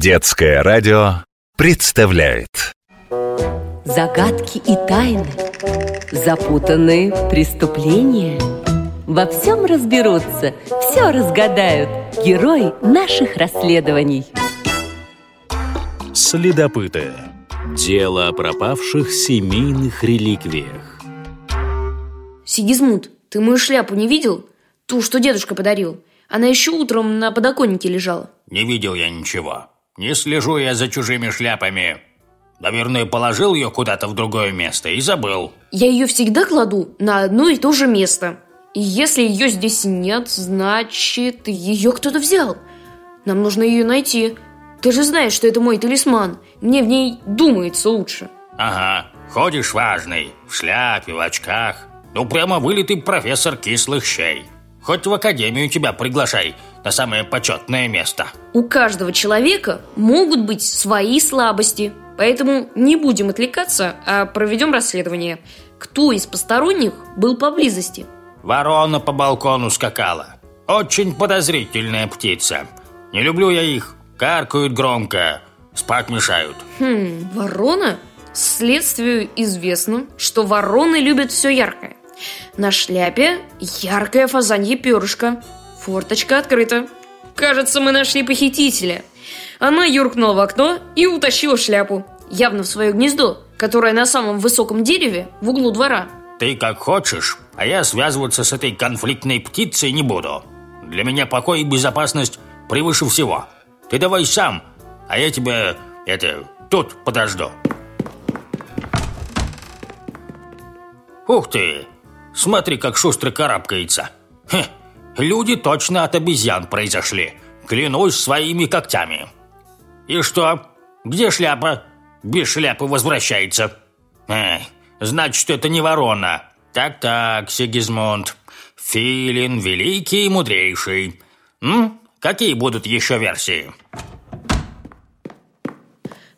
Детское радио представляет Загадки и тайны, запутанные преступления. Во всем разберутся, все разгадают герои наших расследований. Следопыты. Дело о пропавших семейных реликвиях. Сигизмунд, ты мою шляпу не видел? Ту, что дедушка подарил. Она еще утром на подоконнике лежала. Не видел я ничего. Не слежу я за чужими шляпами. Наверное, положил ее куда-то в другое место и забыл. Я ее всегда кладу на одно и то же место. И если ее здесь нет, значит, ее кто-то взял. Нам нужно ее найти. Ты же знаешь, что это мой талисман. Мне в ней думается лучше. Ага, ходишь важный, в шляпе, в очках. Ну, прямо вылитый профессор кислых щей. Хоть в академию тебя приглашай на самое почетное место. У каждого человека могут быть свои слабости. Поэтому не будем отвлекаться, а проведем расследование. Кто из посторонних был поблизости? Ворона по балкону скакала. Очень подозрительная птица. Не люблю я их. Каркают громко. Спать мешают. Хм, ворона? Следствию известно, что вороны любят все яркое. На шляпе яркое фазанье перышко. Форточка открыта. Кажется, мы нашли похитителя. Она юркнула в окно и утащила шляпу. Явно в свое гнездо, которое на самом высоком дереве в углу двора. Ты как хочешь, а я связываться с этой конфликтной птицей не буду. Для меня покой и безопасность превыше всего. Ты давай сам, а я тебя, это, тут подожду. Ух ты! Смотри, как шустро карабкается. Хе, люди точно от обезьян произошли. Клянусь своими когтями. И что? Где шляпа? Без шляпы возвращается. Эх, значит, это не ворона. Так-так, Сигизмунд. Филин великий и мудрейший. М? Какие будут еще версии?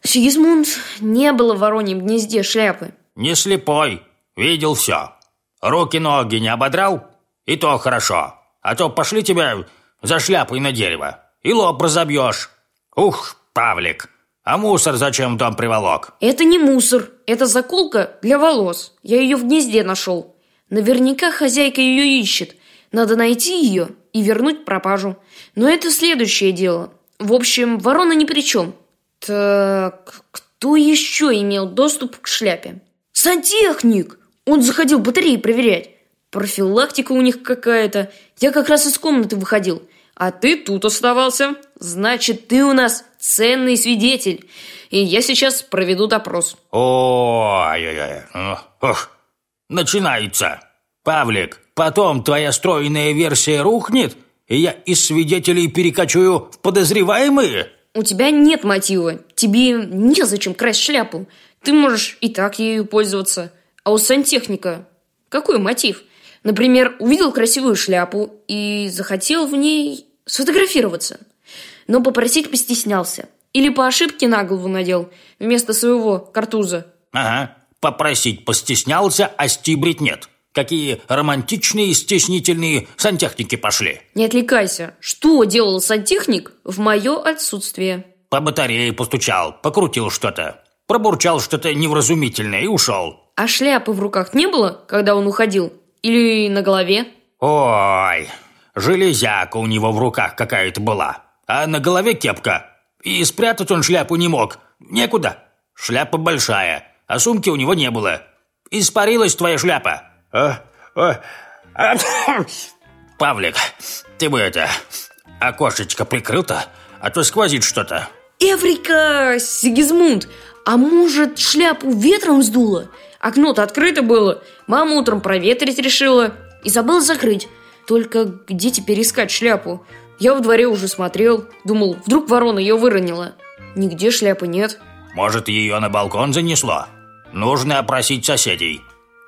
Сигизмунд, не было в вороньем гнезде шляпы. Не слепой. Видел все. Руки-ноги не ободрал? И то хорошо. А то пошли тебя за шляпой на дерево. И лоб разобьешь. Ух, Павлик, а мусор зачем в дом приволок? Это не мусор, это заколка для волос. Я ее в гнезде нашел. Наверняка хозяйка ее ищет. Надо найти ее и вернуть пропажу. Но это следующее дело. В общем, ворона ни при чем. Так, кто еще имел доступ к шляпе? Сантехник! Он заходил батареи проверять. Профилактика у них какая-то. Я как раз из комнаты выходил. А ты тут оставался. Значит, ты у нас ценный свидетель. И я сейчас проведу допрос. Ой-ой-ой. Ох, начинается. Павлик, потом твоя стройная версия рухнет, и я из свидетелей перекочую в подозреваемые? У тебя нет мотива. Тебе незачем красть шляпу. Ты можешь и так ею пользоваться. А у сантехника какой мотив? Например, увидел красивую шляпу и захотел в ней сфотографироваться. Но попросить постеснялся. Или по ошибке на голову надел вместо своего картуза. Ага, попросить постеснялся, а стибрить нет. Какие романтичные и стеснительные сантехники пошли. Не отвлекайся. Что делал сантехник в мое отсутствие? По батарее постучал, покрутил что-то. Пробурчал что-то невразумительное и ушел. А шляпы в руках не было, когда он уходил? Или на голове? Ой, железяка у него в руках какая-то была. А на голове кепка. И спрятать он шляпу не мог. Некуда. Шляпа большая, а сумки у него не было. Испарилась твоя шляпа. А, а, а, Павлик, ты бы это, окошечко прикрыл-то, а то сквозит что-то. Эврика, Сигизмунд, а может шляпу ветром сдуло? Окно-то открыто было. Мама утром проветрить решила и забыла закрыть. Только где теперь искать шляпу? Я во дворе уже смотрел. Думал, вдруг ворона ее выронила. Нигде шляпы нет. Может, ее на балкон занесло? Нужно опросить соседей.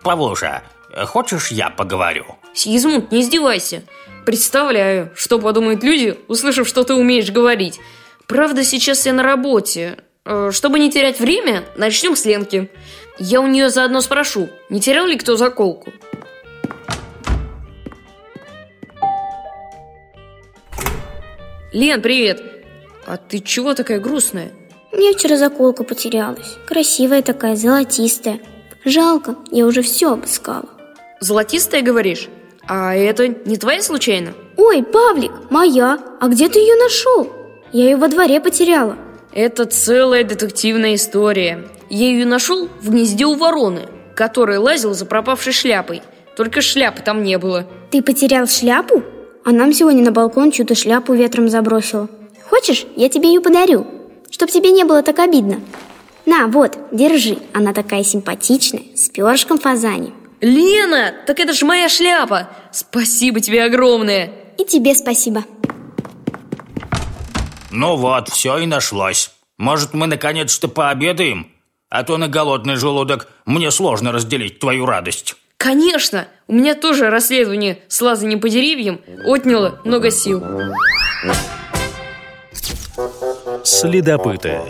Павлуша, хочешь я поговорю? Сигизмунд, не издевайся. Представляю, что подумают люди, услышав, что ты умеешь говорить. Правда, сейчас я на работе. Э, чтобы не терять время, начнем с Ленки. Я у нее заодно спрошу, не терял ли кто заколку? Лен, привет. а ты чего такая грустная? Мне вчера заколка потерялась. Красивая такая, золотистая. Жалко, я уже все обыскала. Золотистая, говоришь? А это не твоя случайно? Ой, Павлик, моя. А где ты ее нашел? Я ее во дворе потеряла. Это целая детективная история. Я ее нашел в гнезде у вороны, который лазил за пропавшей шляпой. Только шляпы там не было. Ты потерял шляпу? А нам сегодня на балкон чью-то шляпу ветром забросило. Хочешь, я тебе ее подарю, чтоб тебе не было так обидно. На, вот, держи. Она такая симпатичная, с перышком фазани. Лена, так это же моя шляпа. Спасибо тебе огромное. И тебе спасибо. Ну вот, все и нашлось. Может, мы наконец-то пообедаем? А то на голодный желудок мне сложно разделить твою радость. Конечно, у меня тоже расследование с лазанием по деревьям отняло много сил. Следопыты.